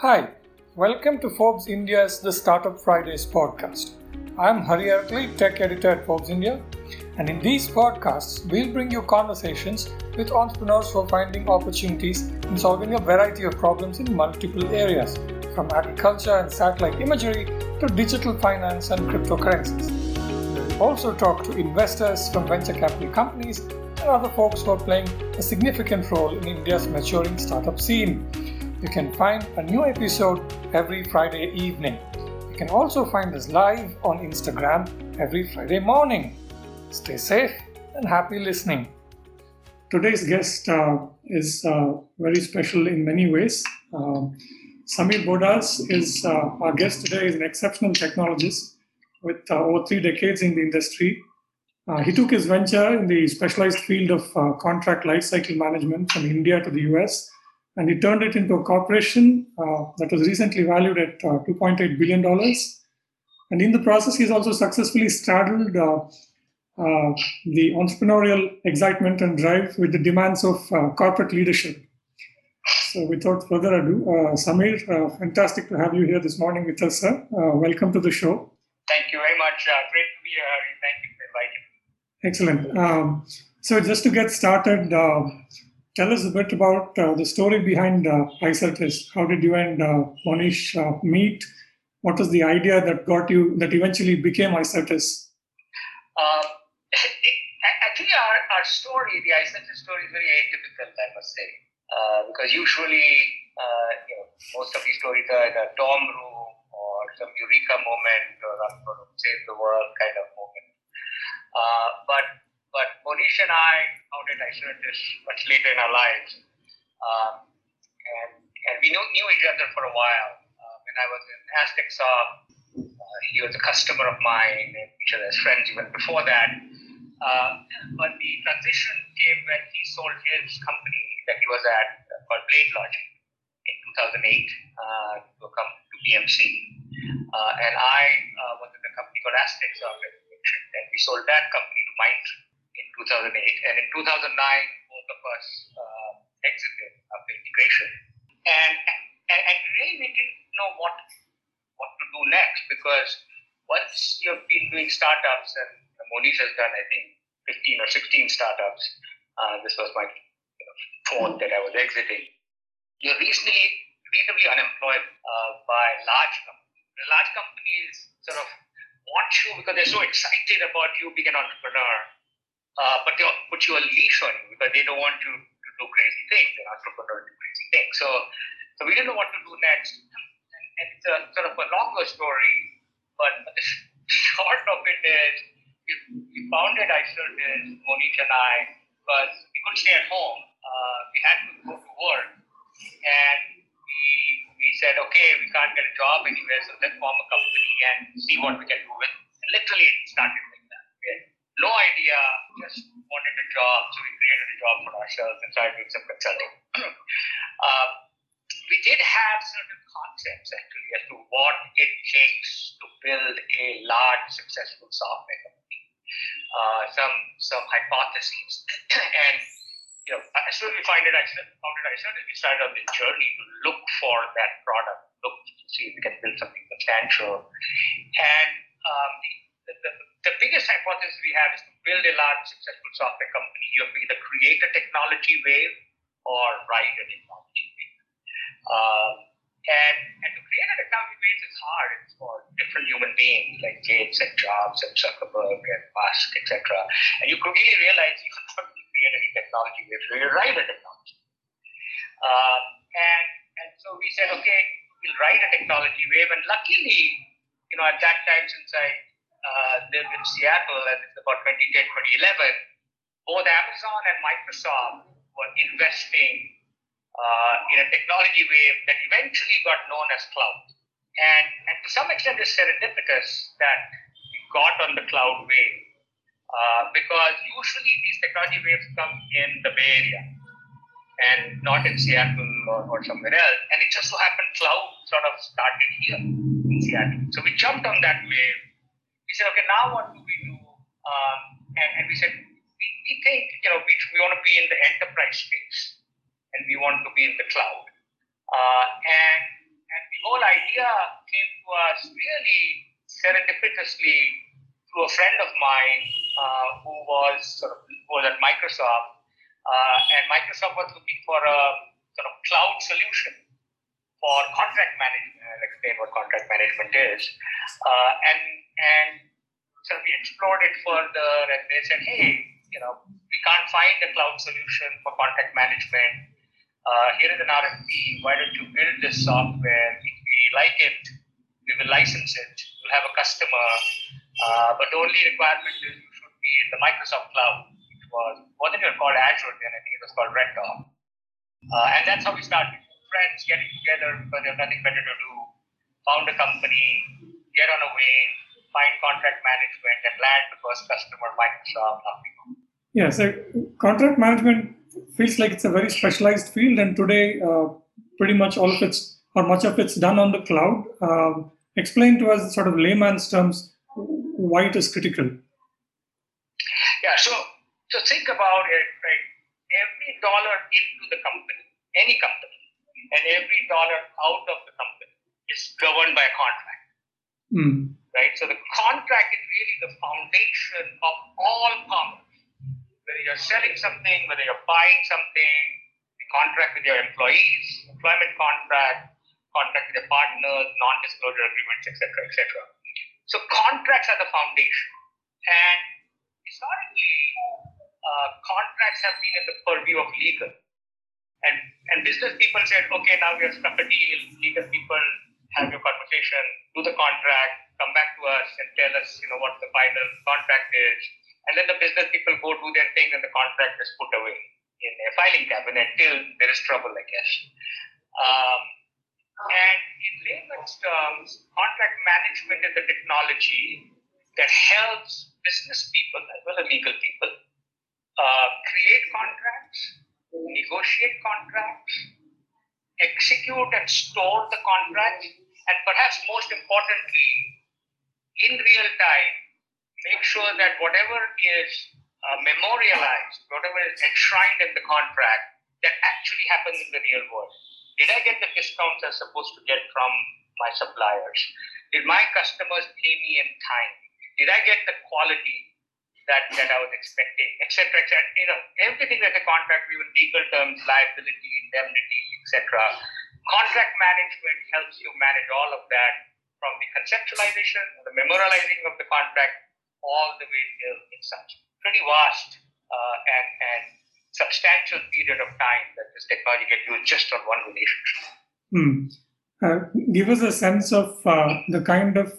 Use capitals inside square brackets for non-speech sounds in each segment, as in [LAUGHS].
Hi, welcome to Forbes India's The Startup Fridays podcast. I'm Hari Arakali, tech editor at Forbes India, and in these podcasts, we'll bring you conversations with entrepreneurs who are finding opportunities in solving a variety of problems in multiple areas, from agriculture and satellite imagery to digital finance and cryptocurrencies. We'll also talk to investors from venture capital companies and other folks who are playing a significant role in India's maturing startup scene. You can find a new episode every Friday evening. You can also find us live on Instagram every Friday morning. Stay safe and happy listening. Today's guest uh, is uh, very special in many ways. Um, Samir Bodas is uh, our guest today. is an exceptional technologist with uh, over three decades in the industry. Uh, he took his venture in the specialized field of uh, contract lifecycle management from India to the US and he turned it into a corporation uh, that was recently valued at uh, 2.8 billion dollars. And in the process, he's also successfully straddled uh, uh the entrepreneurial excitement and drive with the demands of uh, corporate leadership. So, without further ado, uh, Samir, fantastic to have you here this morning with us, sir. welcome to the show. Thank you very much. great to be here. Thank you for inviting me. Excellent. Um, so, just to get started, Tell us a bit about uh, the story behind uh. How did you and uh, Monish uh, meet? What was the idea that got you, that eventually became Icertis? Um, [LAUGHS] actually, our, our story, the Icertis story, is very atypical, I must say. Uh, because usually, uh, you know, most of these stories are in a dorm room or some eureka moment or I'm going to save the world kind of moment. Uh, but but Monish and I founded Icertis much later in our lives. Um, and, and we knew, knew each other for a while. Uh, when I was in Aztecsoft, uh, he was a customer of mine, and each other as friends even before that. Uh, but the transition came when he sold his company that he was at uh, called BladeLogic in 2008 uh, to, company, to BMC. Uh, and I uh, was in a company called as and we sold that company to Mindtree. 2008. And in 2009, both of us uh, exited after integration. And, and, and really, we didn't know what, what to do next because once you've been doing startups, and Monish has done, I think, 15 or 16 startups, uh, this was my know, fourth that I was exiting, you're reasonably, reasonably unemployed uh, by large companies. The large companies sort of want you because they're so excited about you being an entrepreneur uh, but they put you a leash on you because they don't want you to do crazy things. They're entrepreneurs do crazy things. So, so we didn't know what to do next. And, and it's a sort of a longer story, but [LAUGHS] the short of it is we, we founded Icertis, Monish and I, because we couldn't stay at home. Uh, we had to go to work. And we, we said, okay, we can't get a job anywhere, so let's form a company and see what we can do with. And literally, it started? No idea, just wanted a job, so we created a job for ourselves and started doing some consulting. [CLEARS THROAT] uh, we did have certain concepts actually as to what it takes to build a large, successful software company. Uh, some some hypotheses, [CLEARS THROAT] and you know, as soon as we find it, I found it, I started, we started on this journey to look for that product, look to see if we can build something substantial, and um, the, biggest hypothesis we have is to build a large successful software company. You have to either create a technology wave or ride a technology wave. Um, and, and to create a technology wave is hard. It's for different human beings like Gates and Jobs and Zuckerberg and Musk, etc. And you quickly realize you [LAUGHS] cannot create any technology wave, so you ride a technology. Um, and, and so we said, okay, we'll ride a technology wave. And luckily, you know, at that time, since I uh, lived in Seattle, and it's about 2010, 2011, both Amazon and Microsoft were investing uh, in a technology wave that eventually got known as cloud. And, and to some extent, it's serendipitous that we got on the cloud wave uh, because usually these technology waves come in the Bay Area and not in Seattle or, or somewhere else. And it just so happened cloud sort of started here in Seattle. So we jumped on that wave said, okay, now what do we do? Um, and, and we said, we, we think, you know, we, we want to be in the enterprise space and we want to be in the cloud. Uh, and, and the whole idea came to us really serendipitously through a friend of mine uh, who was sort of was at Microsoft, uh, and Microsoft was looking for a sort of cloud solution for contract management. I'll explain what contract management is, uh, and and so we explored it further, and they said, hey, you know, we can't find a cloud solution for contract management. Uh, here is an RFP. Why don't you build this software? If we like it, we will license it. We'll have a customer. Uh, but the only requirement is you should be in the Microsoft cloud, which was wasn't even called Azure then. I think it was called Red Dog. Uh, and that's how we started. Friends getting together because they have nothing better to do. Found a company, get on a wave, find contract management, and land the first customer, Microsoft. Yeah, so contract management feels like it's a very specialized field, and today, uh, pretty much all of it's or much of it's done on the cloud. Um, explain to us, sort of layman's terms, why it is critical. Yeah, so so think about it. Right, every dollar into the company, any company, and every dollar out of the company is governed by a contract. Mm. Right, so the contract is really the foundation of all commerce whether you're selling something, whether you're buying something, the contract with your employees, employment contract, contract with your partners, non-disclosure agreements, etc., etc. So contracts are the foundation, and historically, uh, contracts have been in the purview of legal, and and business people said, okay, now we have struck a deal. Legal people have your conversation, do the contract, come back to us and tell us, you know, what the final contract is and then the business people go do their thing and the contract is put away in a filing cabinet till there is trouble, I guess. Um, and in layman's terms, contract management is the technology that helps business people as well as legal people uh, create contracts, negotiate contracts, execute and store the contracts, and perhaps most importantly, in real time, make sure that whatever is uh, memorialized, whatever is enshrined in the contract, that actually happens in the real world. Did I get the discounts I'm supposed to get from my suppliers? Did my customers pay me in time? Did I get the quality that, that I was expecting, etc., etc. You know, everything that the contract, even legal terms, liability, indemnity, etc. Contract management helps you manage all of that from the conceptualization, the memorializing of the contract, all the way till it's such pretty vast uh, and, and substantial period of time that this technology gets used just on one relationship. Hmm. Uh, give us a sense of uh, the kind of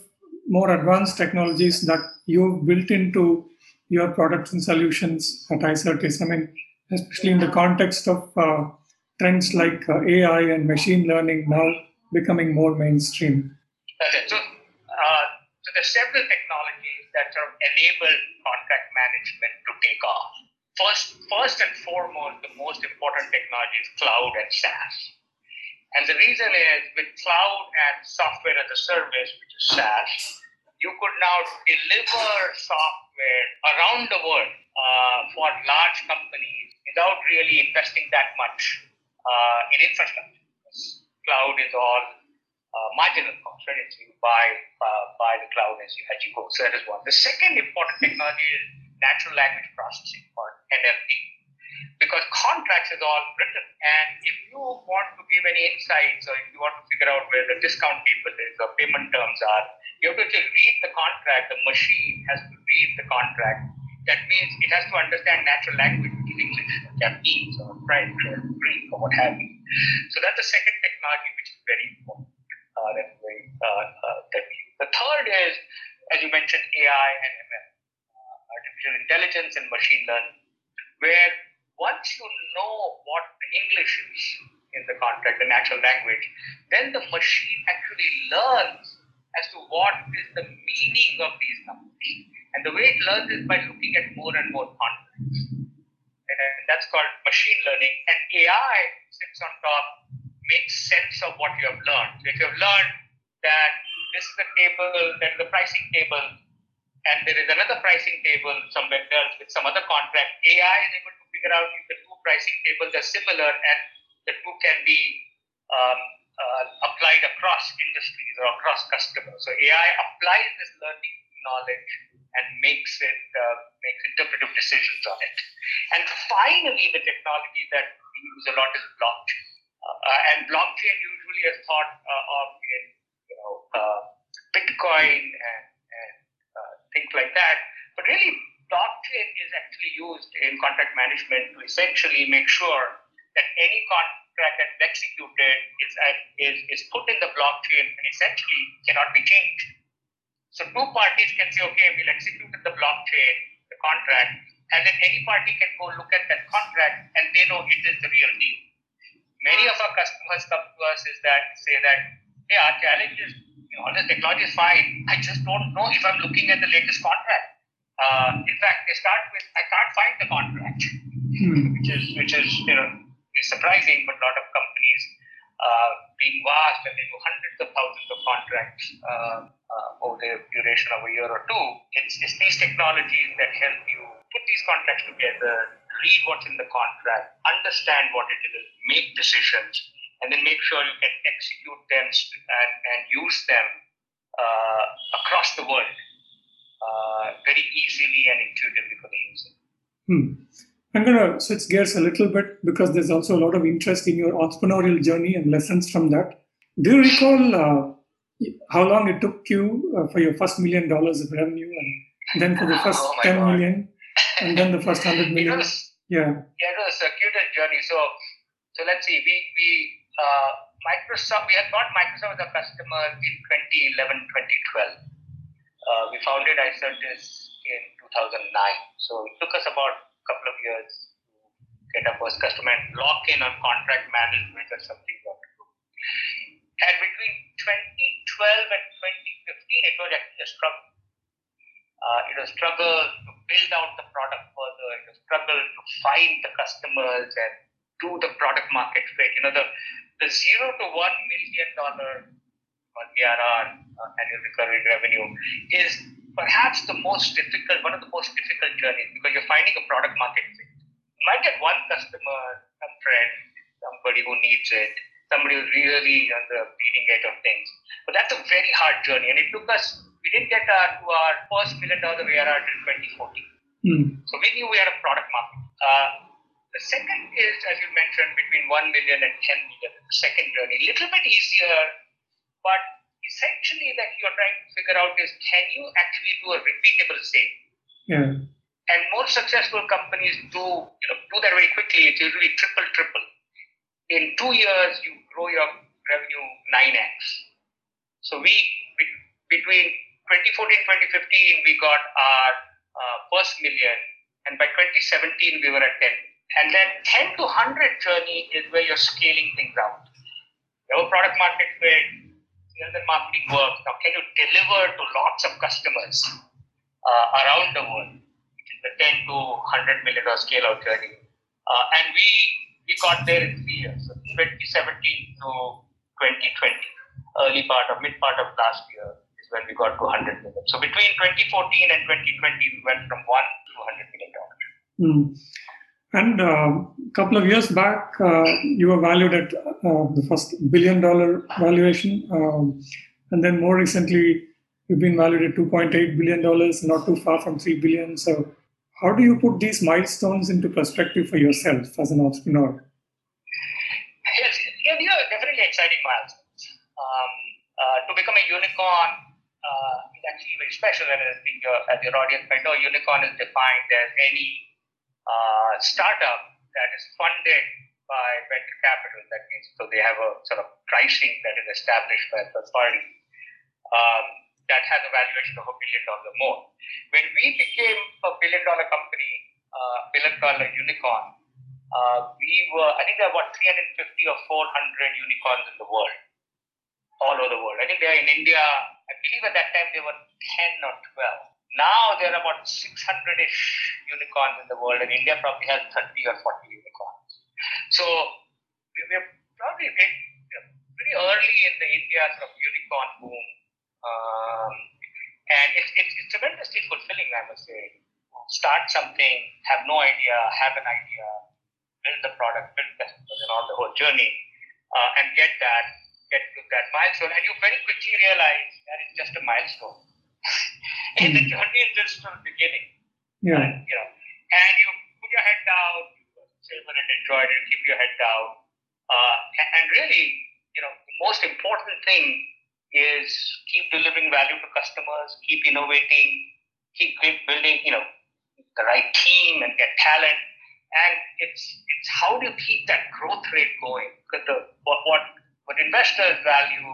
more advanced technologies that you've built into your products and solutions at Icertis. I mean, especially in the context of uh, trends like uh, AI and machine learning now becoming more mainstream. Okay. So, uh, so several technologies that sort of enable contract management to take off. First, first and foremost, the most important technology is cloud and SaaS. And the reason is with cloud and software as a service, which is SaaS, you could now deliver software around the world uh, for large companies without really investing that much uh, in infrastructure. Cloud is all uh, marginal cost, right? So you buy uh, buy the cloud as you as you go. So that is one. The second important technology is natural language processing or NLP, because contracts is all written, and if you want to give any insights or if you want to figure out where the discount table is or payment terms are, you have to read the contract. The machine has to read the contract. That means it has to understand natural language, which is English, or Japanese, or French, or Greek, or what have you. So that's the second technology which is very important uh, that we uh, that we. The third is, as you mentioned, AI and ML, uh, artificial intelligence and machine learning, where once you know what English is in the contract, the natural language, then the machine actually learns as to what is the meaning of these numbers. And the way it learns is by looking at more and more contracts. And that's called machine learning. And AI sits on top makes sense of what you have learned. If you have learned that this is the table, that is the pricing table, and there is another pricing table somewhere else with some other contract, AI is able to figure out if the two pricing tables are similar and the two can be um, uh, applied across industries or across customers. So AI applies this learning knowledge and makes it uh, makes interpretive decisions on it. And finally, the technology that we use a lot is blockchain. Uh, and blockchain usually is thought uh, of in you know uh, Bitcoin and, and uh, things like that. But really, blockchain is actually used in contract management to essentially make sure that any contract that's executed is, is, is put in the blockchain and essentially cannot be changed. So two parties can say, okay, we'll execute the blockchain, the contract, and then any party can go look at that contract and they know it is the real deal. Many of our customers come to us is that say that, hey, our challenge is, you know, the technology is fine. I just don't know if I'm looking at the latest contract. Uh, in fact, they start with, I can't find the contract, hmm. [LAUGHS] which is which is you know is surprising, but a lot of companies uh, being vast and they do hundreds of thousands of contracts uh, uh, over the duration of a year or two. It's, it's these technologies that help you put these contracts together, read what's in the contract, understand what it is, make decisions, and then make sure you can execute them and, and use them uh, across the world uh, very easily and intuitively for the user. Hmm. I'm going to switch gears a little bit because there's also a lot of interest in your entrepreneurial journey and lessons from that. Do you recall uh, how long it took you uh, for your first million dollars of revenue and then for the [LAUGHS] first oh 10 God. million, and then the first 100 [LAUGHS] million? was, yeah. Yeah, it was a circuitous journey. So, so let's see. We, we uh, Microsoft, we had got Microsoft as a customer in 2011, 2012. Uh, we founded Icertis in 2009. So it took us about a couple of years to get our first customer and lock in on contract management or something to do. And between 2012 and 2015, it was actually a struggle. Uh, it struggle to build out the product further. It was struggle to find the customers and do the product market fit. You know, the, the zero to one million dollar ARR, uh, annual recurring revenue, is perhaps the most difficult, one of the most difficult journeys because you're finding a product market fit. You might get one customer, some friend, somebody who needs it, somebody who's really on the bleeding edge of things. But that's a very hard journey, and it took us. We didn't get our, to our first million dollar ARR till 2014. Mm. So we knew we had a product market. Uh, the second is, as you mentioned, between 1 million and 10 million, the second journey. A little bit easier but essentially, that you're trying to figure out is can you actually do a repeatable sale? Yeah. And more successful companies do you know do that very quickly. It's usually triple triple. In two years, you grow your revenue nine x. So we between 2014 2015 we got our uh, first million, and by 2017 we were at 10. And then 10 to 100 journey is where you're scaling things out. You have a product market fit, sales and marketing works. Now, can you deliver to lots of customers uh, around the world, which is the 10 to 100 million dollar scale out journey? Uh, and we we got there in three years, so 2017 to 2020, early part of mid part of last year when we got to 100 million. So between 2014 and 2020, we went from one to 100 million dollars. Mm. And a uh, couple of years back, uh, you were valued at uh, the first billion dollar valuation. Um, and then more recently, you've been valued at $2.8 billion, not too far from 3 billion. So, how do you put these milestones into perspective for yourself as an entrepreneur? Yes, yeah, these are definitely exciting milestones. Um, uh, to become a unicorn uh, is actually very special, and I think your, as your audience might know, unicorn is defined as any uh, startup that is funded by venture capital. That means so they have a sort of pricing that is established by third party um, that has a valuation of a billion dollars more. When we became a billion dollar company, uh, billion dollar unicorn, uh, we were I think there are about 350 or 400 unicorns in the world, all over the world. I think they are in India. I believe at that time they were 10 or 12. Now there are about 600-ish unicorns in the world, and India probably has 30 or 40 unicorns. So we're probably pretty early in the India sort of unicorn boom, um, and it's, it's, it's tremendously fulfilling, I must say. Start something, have no idea, have an idea, build the product, build customers, and all the whole journey, uh, and get that get to that milestone, and you very quickly realize that it's just a milestone. [LAUGHS] and the journey is just from the beginning. Yeah. And, you know, and you put your head down, savor it, enjoy it, keep your head down. Uh, and, and really, you know, the most important thing is keep delivering value to customers, keep innovating, keep building, you know, the right team and get talent. And it's it's how do you keep that growth rate going? Because the what what, what investors value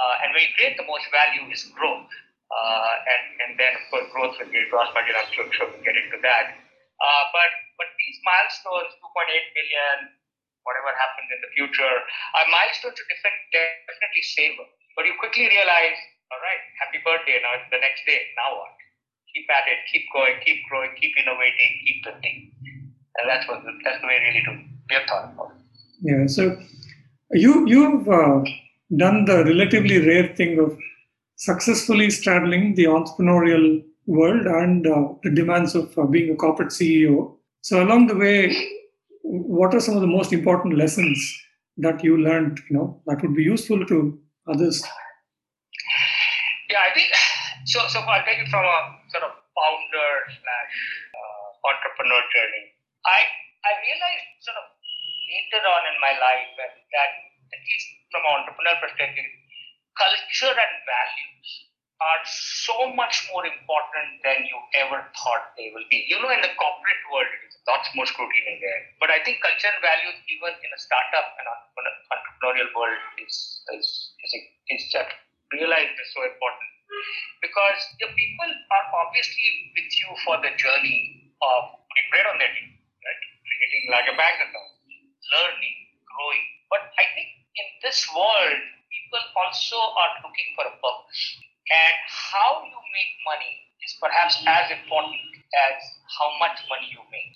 uh, and where you create the most value is growth. Uh, and, and then of course growth will be gross margin. I'm sure, sure we'll get into that. Uh, but but these milestones, 2.8 billion, whatever happens in the future, are milestones to definitely savor. But you quickly realize, all right, happy birthday. Now it's the next day. Now what? Keep at it. Keep going. Keep growing. Keep innovating. Keep building. And that's what that's the way really to be a thought about. Yeah. So you you've uh, done the relatively rare thing of successfully straddling the entrepreneurial world and uh, the demands of uh, being a corporate CEO. So along the way, what are some of the most important lessons that you learned? You know that would be useful to others. Yeah, I think so. So I'll take it from a sort of founder slash uh, entrepreneur journey. I I realized sort of later on in my life that, that at least from an entrepreneur perspective, culture and values are so much more important than you ever thought they will be. You know, in the corporate world, it is lots more scrutiny there. But I think culture and values, even in a startup and entrepreneurial world, is is is, is just realized is so important because the people are obviously with you for the journey of putting bread on their table, right? Creating like a bank account, learning, growing. But I think in this world, people also are looking for a purpose. And how you make money is perhaps as important as how much money you make.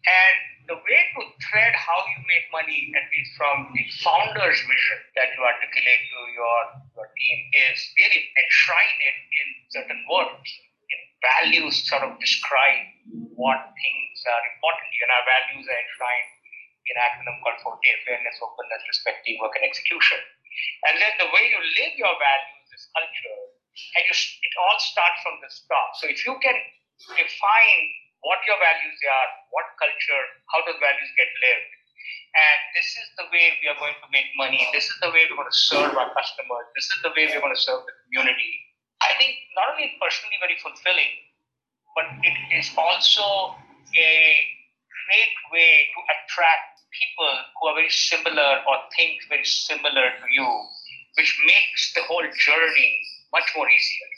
And the way to thread how you make money, at least from the founder's vision that you articulate to your, your team, is really enshrine it in certain words. Values sort of describe what things are important to you, and our values are enshrined in an acronym called FORTE fairness, openness, respect, teamwork, and execution. And then the way you live your values is culture. And you, it all starts from the start. So if you can define what your values are, what culture, how those values get lived, and this is the way we are going to make money, this is the way we're going to serve our customers, this is the way we're going to serve the community. I think not only personally very fulfilling, but it is also a great way to attract people who are very similar or think very similar to you, which makes the whole journey much more easier.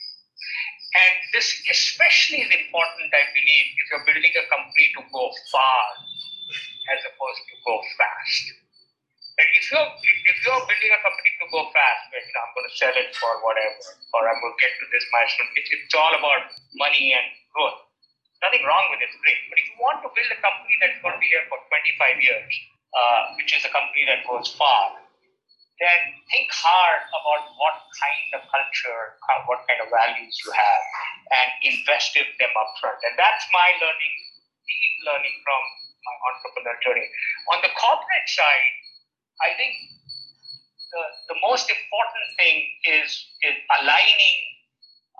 And this especially is important, I believe, if you're building a company to go far as opposed to go fast. And if you're if you're building a company to go fast, know, I'm going to sell it for whatever, or I'm going to get to this milestone, it's, it's all about money and growth. Nothing wrong with it, great. But if you want to build a company that's going to be here for 25 years, uh, which is a company that goes far, then think hard about what kind of culture, what kind of values you have, and invest in them upfront. And that's my learning, deep learning from my entrepreneur journey. On the corporate side, I think the, the most important thing is, is aligning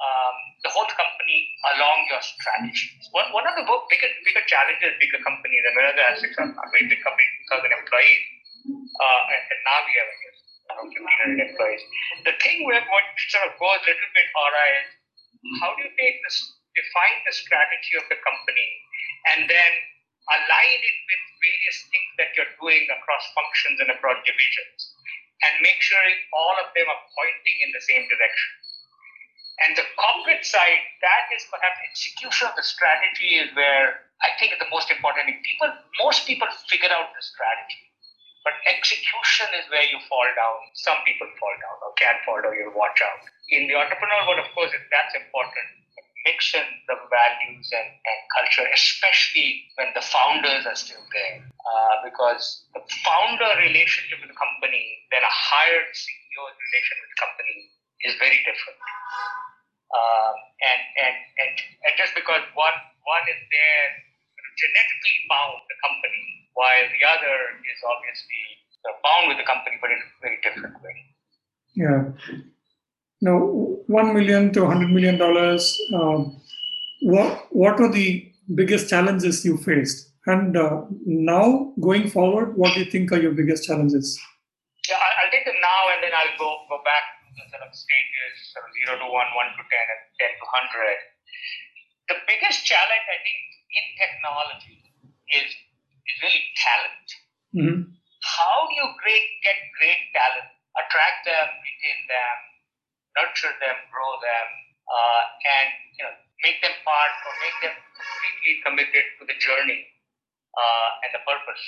um, the whole company along your strategies. One, one of the bigger, bigger challenges bigger companies, and whether they're six, a very big company, 2,000 employees, uh, and now we have, I guess, around 1,500 employees. The thing where what sort of goes a little bit awry is how do you take this, define the strategy of the company, and then align it with various things that you're doing across functions and across divisions, and make sure all of them are pointing in the same direction. And the corporate side, that is perhaps execution of the strategy is where I think the most important thing. People, most people figure out the strategy, but execution is where you fall down. Some people fall down or can fall down. You watch out. In the entrepreneurial world, of course, that's important. Mixing the values and, and culture, especially when the founders are still there, uh, because the founder relationship with the company, then a hired CEO's relation with the company is very different. Um, and, and, and, and just because one, one is there genetically bound the company, while the other is obviously bound with the company, but in a very different way. Yeah. Now, one million to hundred million dollars. Uh, what what were the biggest challenges you faced? And uh, now, going forward, what do you think are your biggest challenges? Yeah, I'll take them now, and then I'll go go back to the sort stages, sort of zero to one, one to ten, and ten to hundred. The biggest challenge, I think, in technology is is really talent. Mm-hmm. How do you great get great talent, attract them, retain them, nurture them, grow them, uh, and you know make them part or make them completely committed to the journey uh, and the purpose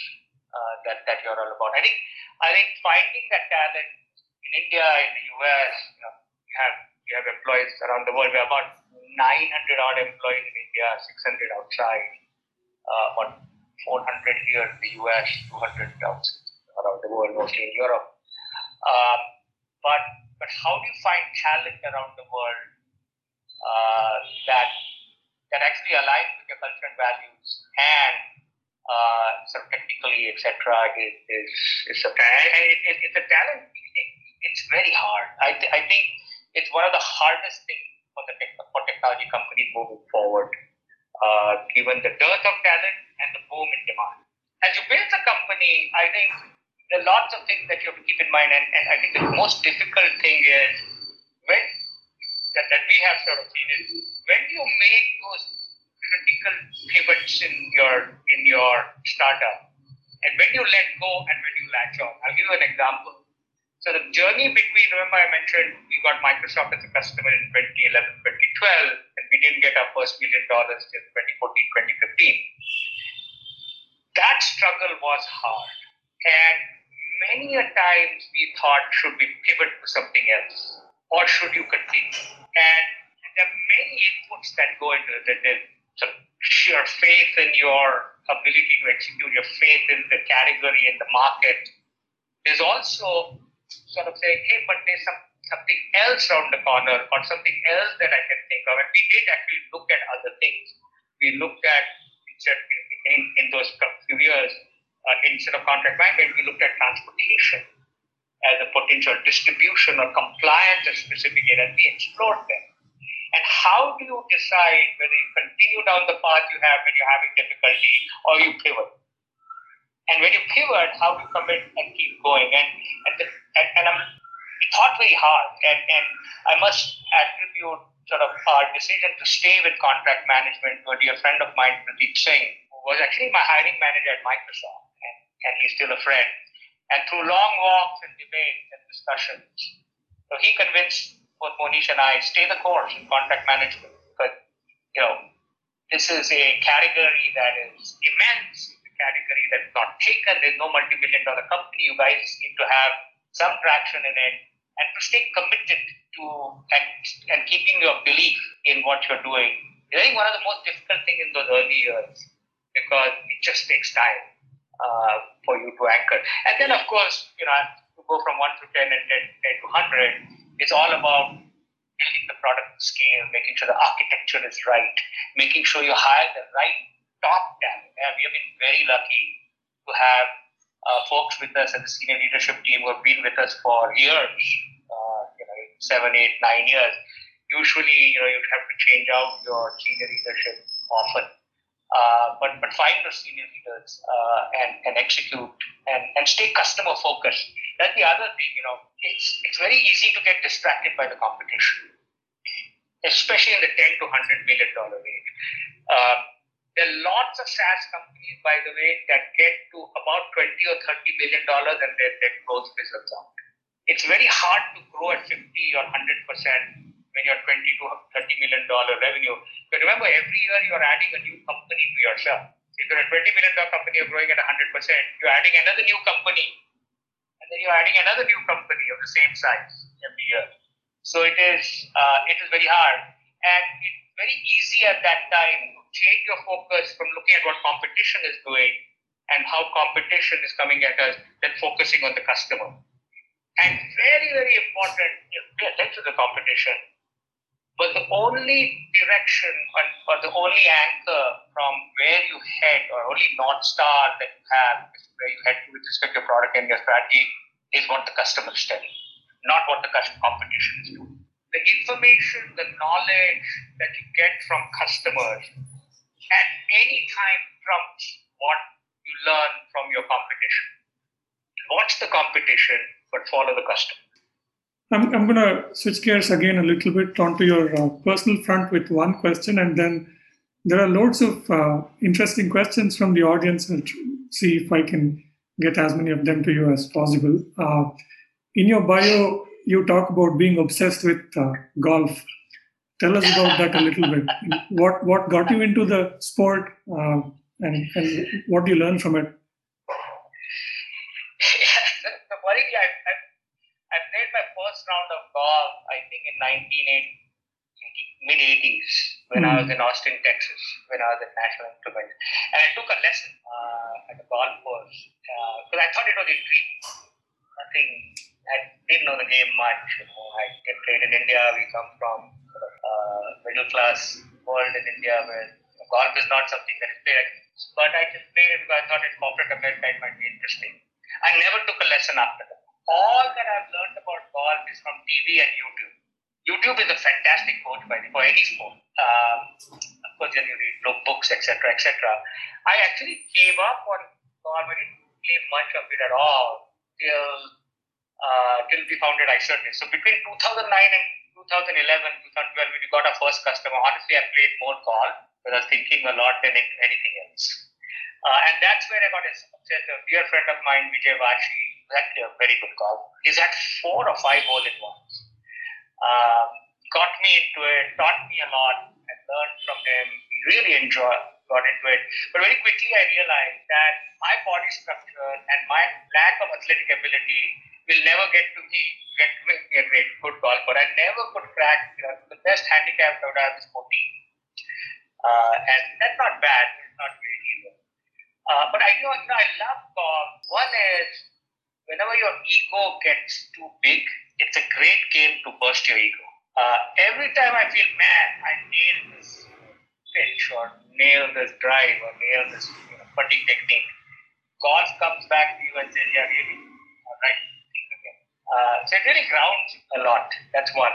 uh, that that you're all about. I think I think finding that talent in India, in the US, you know, have you have employees around the world. We have about 900 odd employees in India, 600 outside, uh, about 400 here in the US, 200 outside around the world, mostly in Europe. Um, but but how do you find talent around the world uh, that that actually align with your culture and values and uh, sort of technically, etc. is is, is it, it, it's a talent. It, it's very hard. I, th- I think it's one of the hardest things for the for technology companies moving forward, uh, given the dearth of talent and the boom in demand. As you build a company, I think there are lots of things that you have to keep in mind, and, and I think the most difficult thing is when that, that we have sort of seen is when you make those critical pivots in your in your startup, and when you let go and when you latch on. I'll give you an example. So the journey between remember I mentioned we got Microsoft as a customer in 2011, 2012, and we didn't get our first million dollars till 2014, 2015. That struggle was hard, and many a times we thought should we pivot to something else or should you continue? And there are many inputs that go into it. There's sheer faith in your ability to execute, your faith in the category and the market. There's also sort of saying, hey, but there's some something else around the corner or something else that I can think of. And we did actually look at other things. We looked at in, in those few years, uh, instead of contract management, we looked at transportation as a potential distribution or compliance of specific areas. We explored them. And how do you decide whether you continue down the path you have when you're having difficulty or you pivot? And when you pivot, how do you commit and keep going? And and, the, and, and I'm, we thought very hard. And, and I must attribute sort of our decision to stay with contract management to a dear friend of mine, Pradeep Singh, who was actually my hiring manager at Microsoft. And, and he's still a friend and through long walks and debates and discussions. So he convinced both Monish and I stay the course in contract management because you know this is a category that is immense. Category that's not taken. There's no multi-billion dollar company. You guys need to have some traction in it and to stay committed to and, and keeping your belief in what you're doing. I think one of the most difficult things in those early years because it just takes time uh, for you to anchor. And then, of course, you know, to go from 1 to 10 and 10, 10 to 100, it's all about building the product scale, making sure the architecture is right, making sure you hire the right top talent. And we have been very lucky to have uh, folks with us at the senior leadership team who have been with us for years, uh, you know, seven, eight, nine years. Usually, you know, you have to change out your senior leadership often. Uh, but but find those senior leaders uh, and and execute and and stay customer focused. That's the other thing. You know, it's it's very easy to get distracted by the competition, especially in the ten to hundred million dollar range. Uh, there are lots of SaaS companies, by the way, that get to about 20 or 30 million dollars and their, their growth fizzles out. It's very hard to grow at 50 or 100 percent when you're 20 to 30 million dollar revenue. But remember, every year you're adding a new company to yourself. If you're a 20 million dollar company, you're growing at 100 percent. You're adding another new company, and then you're adding another new company of the same size every year. So it is uh, it is very hard, and it's very easy at that time change your focus from looking at what competition is doing and how competition is coming at us, than focusing on the customer. And very, very important, pay attention to the competition but the only direction or, the only anchor from where you head or only north star that you have where you head with respect to your product and your strategy is what the customer is telling. not what the competition is doing. The information, the knowledge that you get from customers at any time trumps what you learn from your competition. Watch the competition, but follow the customer. I'm, I'm going to switch gears again a little bit onto your uh, personal front with one question, and then there are loads of uh, interesting questions from the audience. I'll see if I can get as many of them to you as possible. Uh, in your bio, you talk about being obsessed with uh, golf. Tell us about that a little bit. What what got you into the sport, uh, and and what do you learn from it? [LAUGHS] Worryingly, I, I, I played my first round of golf, I think, in 1980 mid 80s when mm. I was hmm. in Austin, Texas, when I was at National Instrument. And I took a lesson uh, at a golf course because uh, I thought it was intriguing. Nothing, I didn't know the game much. You know, I get played in India. We come from uh, middle class world in India where golf is not something that is played. But I just played it because I thought in corporate America it might be interesting. I never took a lesson after that. All that I've learned about golf is from TV and YouTube. YouTube is a fantastic coach by the, for any sport. Um, of course, then you read books, etc., etc. I actually gave up on golf. I didn't play much of it at all till uh, till we founded Icertis. So between 2009 and 2011, 2012, when we got our first customer, honestly, I played more call because I was thinking a lot than anything else. Uh, and that's where I got obsessed. A dear friend of mine, Vijay Vashi, actually a very good call. He's had four or five hole in ones um, got me into it, taught me a lot, and learned from him. Really enjoyed, got into it. But very quickly, I realized that my body structure and my lack of athletic ability will never get to be get to me a great good golfer. I never could crack. You know, the best handicap I would is 14, uh, and that's not bad. It's not great either. Uh, but I know, you know, I love golf. One is whenever your ego gets too big, it's a great game to burst your ego. Uh, every time I feel, man, I nailed this pitch or nail this drive or nail this you know, putting technique, golf comes back to you and says, yeah, really, all right. Uh, so it really grounds a lot. That's one.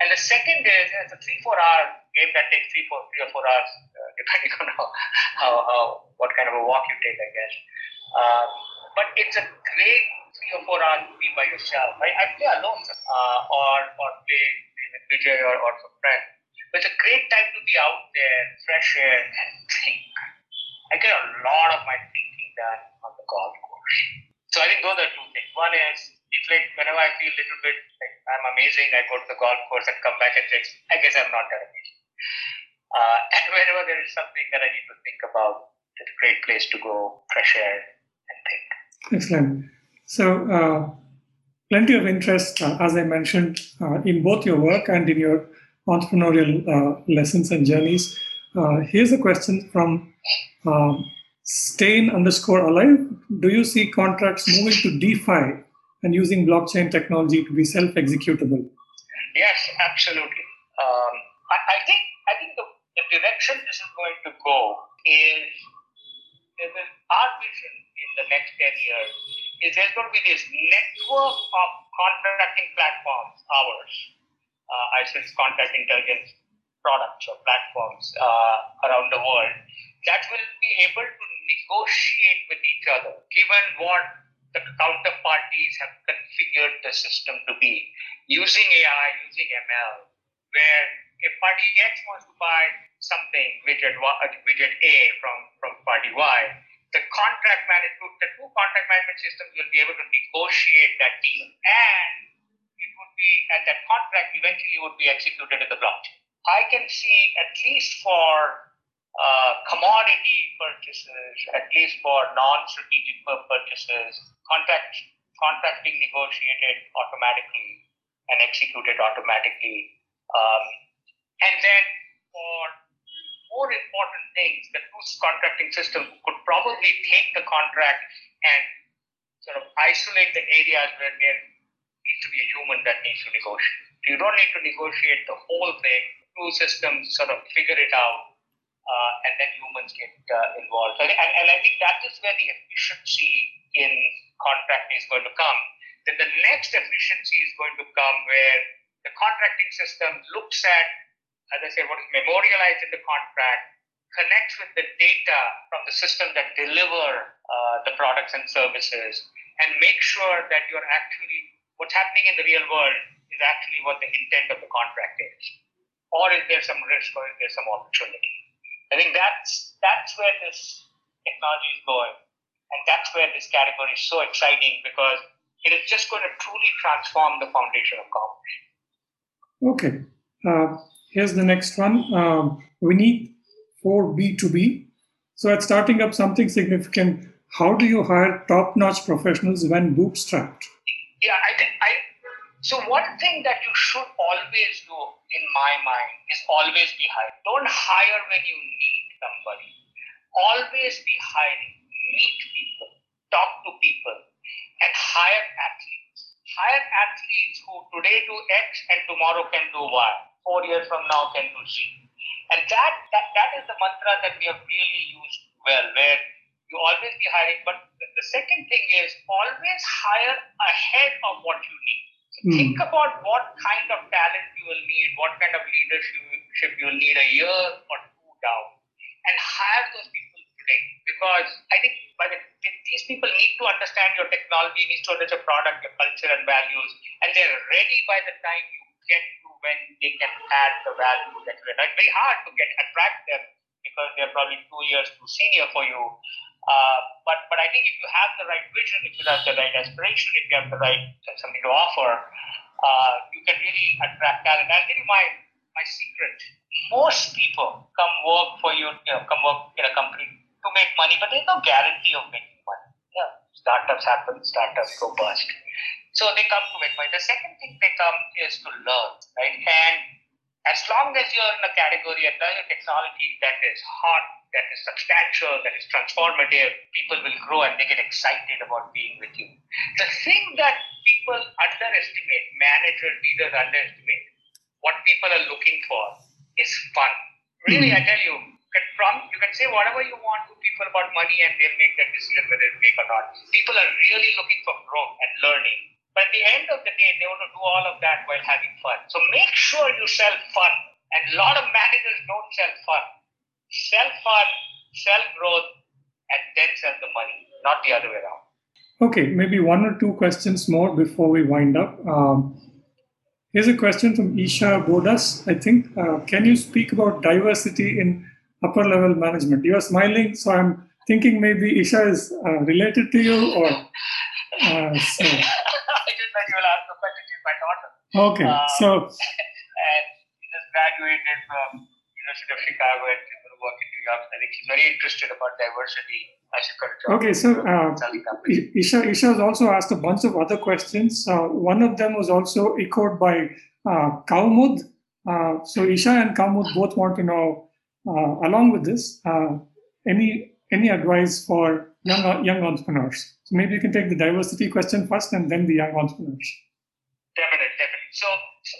And the second is it's a three, four hour game that takes three, four, three or four hours, uh, [LAUGHS] depending on how, how, how, what kind of a walk you take, I guess. Um, but it's a great three or four hours to be by yourself. I, I play alone uh, or, or play with a Vijay or, or some friends. But it's a great time to be out there, fresh air, and think. I get a lot of my thinking done on the golf course. So I think those are two things. One is, like whenever I feel a little bit like I'm amazing, I go to the golf course and come back and say, I guess I'm not that amazing. Uh, [LAUGHS] and whenever there is something that I need to think about, it's a great place to go, fresh air, and think. Excellent. So, uh, plenty of interest, uh, as I mentioned, uh, in both your work and in your entrepreneurial uh, lessons and journeys. Uh, here's a question from um, Stain underscore alive. Do you see contracts moving to DeFi and using blockchain technology to be self-executable? Yes, absolutely. Um, I, I, think I think the, the direction this is going to go is our vision in the next 10 years is there's going to be this network of contracting platforms, ours, uh, Icertis contract intelligence products or platforms uh, around the world that will be able to negotiate with each other, given what the counterparties have configured the system to be, using AI, using ML, where if party X wants to buy something, widget, uh, widget A from, from party Y, the contract management, the two contract management systems will be able to negotiate that deal. And it would be, and that contract eventually would be executed in the blockchain. I can see at least for uh, commodity purchases, at least for non-strategic purchases, contract contracting negotiated automatically and executed automatically. Um, and then for more important things, the two contracting system could probably take the contract and sort of isolate the areas where there needs to be a human that needs to negotiate. You don't need to negotiate the whole thing. Two systems sort of figure it out, uh, and then humans get uh, involved. And, and, and I think that is where the efficiency in contracting is going to come. then the next efficiency is going to come where the contracting system looks at, as I said, what is memorialized in the contract, connects with the data from the system that deliver uh, the products and services, and make sure that you're actually what's happening in the real world is actually what the intent of the contract is, or is there some risk, or is there some opportunity? I think that's that's where this technology is going, and that's where this category is so exciting because it is just going to truly transform the foundation of commerce. Okay, uh, here's the next one. Um, we need for B2B. So, at starting up something significant, how do you hire top-notch professionals when bootstrapped? Yeah, I think I. So one thing that you should always do, in my mind, is always be hiring. Don't hire when you need somebody. Always be hiring. Meet people, talk to people, and hire athletes. Hire athletes who today do X and tomorrow can do Y. Four years from now can do Z. And that, that, that is the mantra that we have really used well, where you always be hiring. But the second thing is always hire ahead of what you need. So mm. Think about what kind of talent you will need, what kind of leadership you will need a year or two down, and hire those people today. Because I think by the, these people need to understand your technology, needs to understand your product, your culture, and values, and they're ready by the time you get to when they can add the value that you're. It's very hard to get attract them because they're probably two years too senior for you. Uh, but but I think if you have the right vision, if you have the right aspiration, if you have the right something to offer, uh, you can really attract talent. I'll tell you my my secret. Most people come work for you, you know, come work in a company to make money, but there's no guarantee of making money. Yeah, startups happen, startups go bust. So they come to make money. The second thing they come is to learn, right? And as long as you're in a category and technology that is hot, that is substantial, that is transformative, people will grow and they get excited about being with you. The thing that people underestimate, managers, leaders underestimate, what people are looking for is fun. Really, mm-hmm. I tell you, from you can say whatever you want to people about money and they'll make that decision whether to make or not. People are really looking for growth and learning. But at the end of the day, they want to do all of that while having fun. So make sure you sell fun. And a lot of managers don't sell fun. Sell fun, sell growth, and then sell the money, not the other way around. Okay, maybe one or two questions more before we wind up. Um, here's a question from Isha Bodas, I think. Uh, can you speak about diversity in upper level management? You are smiling, so I'm thinking maybe Isha is uh, related to you or. Uh, so. [LAUGHS] I didn't know you will ask the question. She's my daughter. Okay, uh, so [LAUGHS] and she just graduated from University of Chicago and she's going to work in New York. I think she's very interested about diversity. I a job. Okay, so uh, Isha, Isha has also asked a bunch of other questions. Uh, one of them was also echoed by uh, Kaumud. Uh, so Isha and Kaumud both want to know, uh, along with this, uh, any any advice for young young entrepreneurs? So maybe you can take the diversity question first, and then the young entrepreneurs. Definitely, definitely. So, so,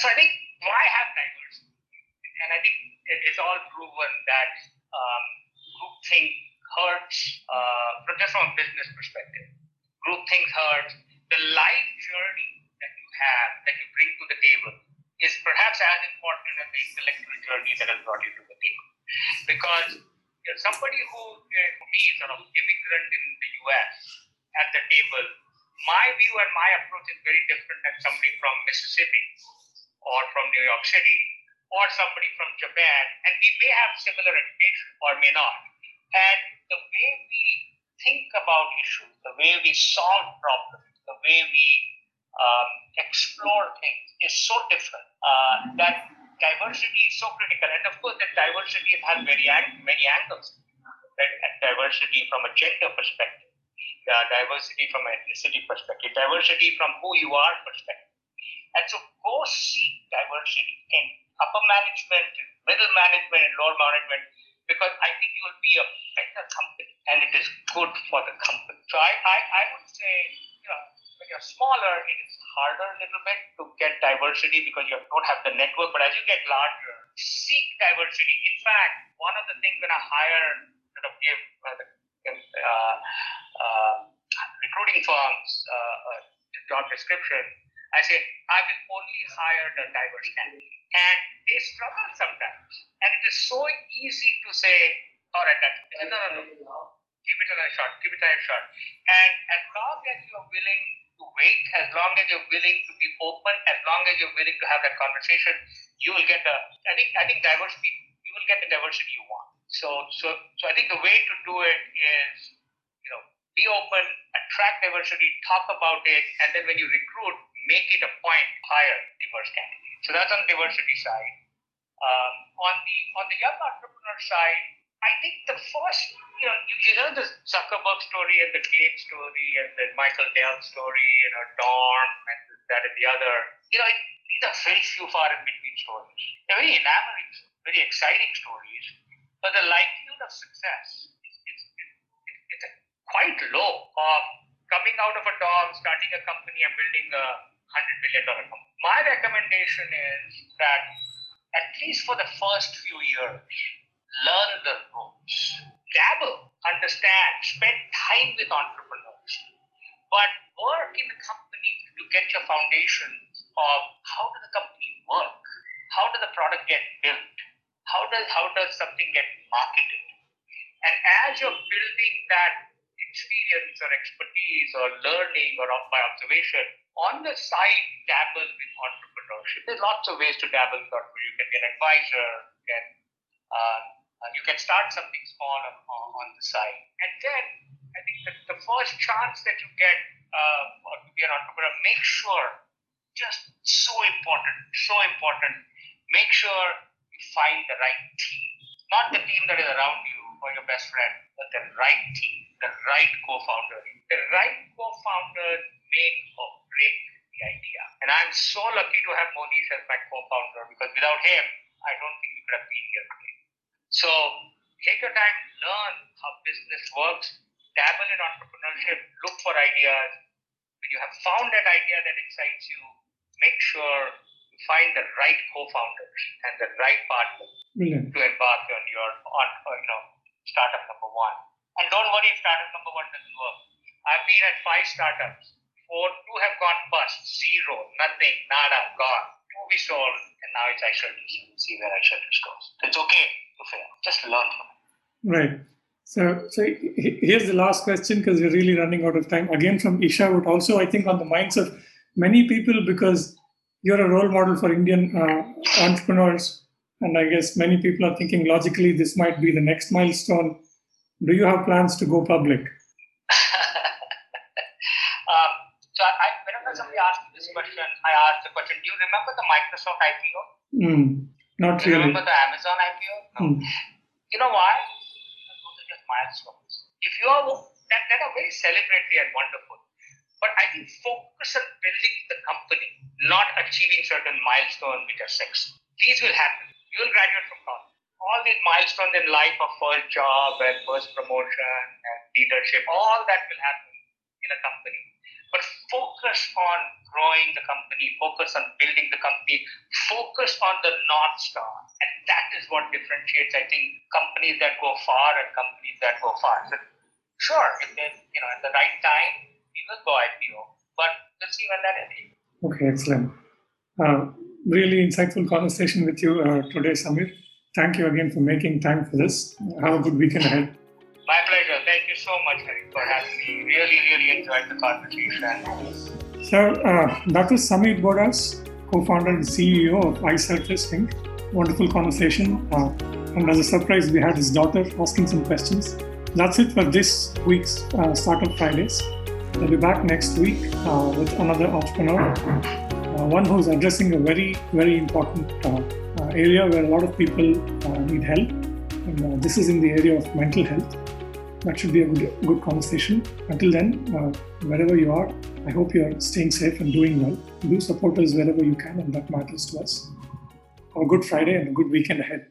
so I think why have diversity? And I think it's all proven that um, groupthink hurts, uh, from just from a business perspective. Groupthink hurts. The life journey that you have, that you bring to the table, is perhaps as important as the intellectual journey that has brought you to the table. Because you're somebody who, uh, me, sort of immigrant in the US at the table, my view and my approach is very different than somebody from Mississippi or from New York City or somebody from Japan, and we may have similar education or may not. And the way we think about issues, the way we solve problems, the way we um, explore things is so different uh, that diversity is so critical. And of course, that diversity has many, many angles. Right? Diversity from a gender perspective uh, diversity from an ethnicity perspective, diversity from who you are perspective. And so go seek diversity in upper management, middle management, and lower management, because I think you will be a better company and it is good for the company. So I, I, I would say, you know, when you're smaller, it is harder a little bit to get diversity because you don't have the network. But as you get larger, seek diversity. In fact, one of the things when I hire sort of give uh, uh, uh, recruiting firms uh, the job description, I say, I will only hire the diverse candidate. And they struggle sometimes. And it is so easy to say, all right, that's, no, no, no, give it another shot, give it another shot. And as long as you're willing to wait, as long as you're willing to be open, as long as you're willing to have that conversation, you will get the, I think, I think diversity, you will get the diversity you want. So, so, so I think the way to do it is, you know, be open, attract diversity, talk about it, and then when you recruit, make it a point hire diverse candidates. So that's on the diversity side. Um, on the on the young entrepreneur side, I think the first, you know, you, you know the Zuckerberg story and the Gates story and the Michael Dell story, you know, Dorn and that and the other. You know, these are very few far in between stories. They're very enamoring, very exciting stories, but the likelihood of success is, quite low. Of coming out of a dorm, starting a company and building a hundred million dollar company. My recommendation is that at least for the first few years, learn the ropes, dabble, understand, spend time with entrepreneurs, but work in the company to get your foundation of how does the company work, how does the product get built, how does how does something get marketed, and as you're building that experience or expertise or learning or by observation, on the side, dabble with entrepreneurship. There's lots of ways to dabble with entrepreneurship. You can be an advisor, you can, uh, you can start something small on, on, the side. And then I think the, the first chance that you get uh, to be an entrepreneur, make sure, just so important, so important, make sure you find the right team. Not the team that is around you or your best friend, but the right team, the right co-founder. The right co-founder make or break the idea. And I'm so lucky to have Monish as my co-founder because without him, I don't think we could have been here today. So take your time, learn how business works, dabble in entrepreneurship, look for ideas. When you have found that idea that excites you, make sure you find the right co-founders and the right partners to embark on your on uh, you know startup number one. And don't worry if startup number one doesn't work. I've been at five startups. Four, two have gone bust, zero, nothing, nada, gone. Two we sold, and now it's Icertis see where Icertis goes. So it's okay to fail. Just learn from it. Right. So, so here's the last question because we're really running out of time. Again, from Isha, but also I think on the minds of many people because you're a role model for Indian uh, entrepreneurs and I guess many people are thinking logically this might be the next milestone. Do you have plans to go public? [LAUGHS] um, so I, whenever somebody asks me this question, I ask the question, do you remember the Microsoft IPO? Mm, not do really. remember the Amazon IPO? No. Mm. You know why? Those are just milestones. If you are, that, that are very celebratory and wonderful. But I think focus on building the company, not achieving certain milestones which are sexy. These will happen you will graduate from college. All these milestones in life of first job and first promotion and leadership, all that will happen in a company. Focus on growing the company, focus on building the company, focus on the North Star. And that is what differentiates, I think, companies that go far and companies that go fast. So, sure, if they, you know, at the right time, we will go IPO. But let's see when that is. Okay, excellent. Uh, really insightful conversation with you uh, today, Samir. Thank you again for making time for this. Have a good weekend ahead. My pleasure. Thank you so much for having me. Really, really enjoyed the conversation. So, uh, that was Samir Bodas, co-founder and CEO of Icertis Inc. Wonderful conversation. Uh, and as a surprise, we had his daughter asking some questions. That's it for this week's uh, Startup Fridays. We'll be back next week uh, with another entrepreneur uh, one who's addressing a very, very important uh, uh, area where a lot of people need help. And this is in the area of mental health. That should be a good, good conversation. Until then, uh, wherever you are, I hope you are staying safe and doing well. Do support us wherever you can, and that matters to us. Have a good Friday and a good weekend ahead.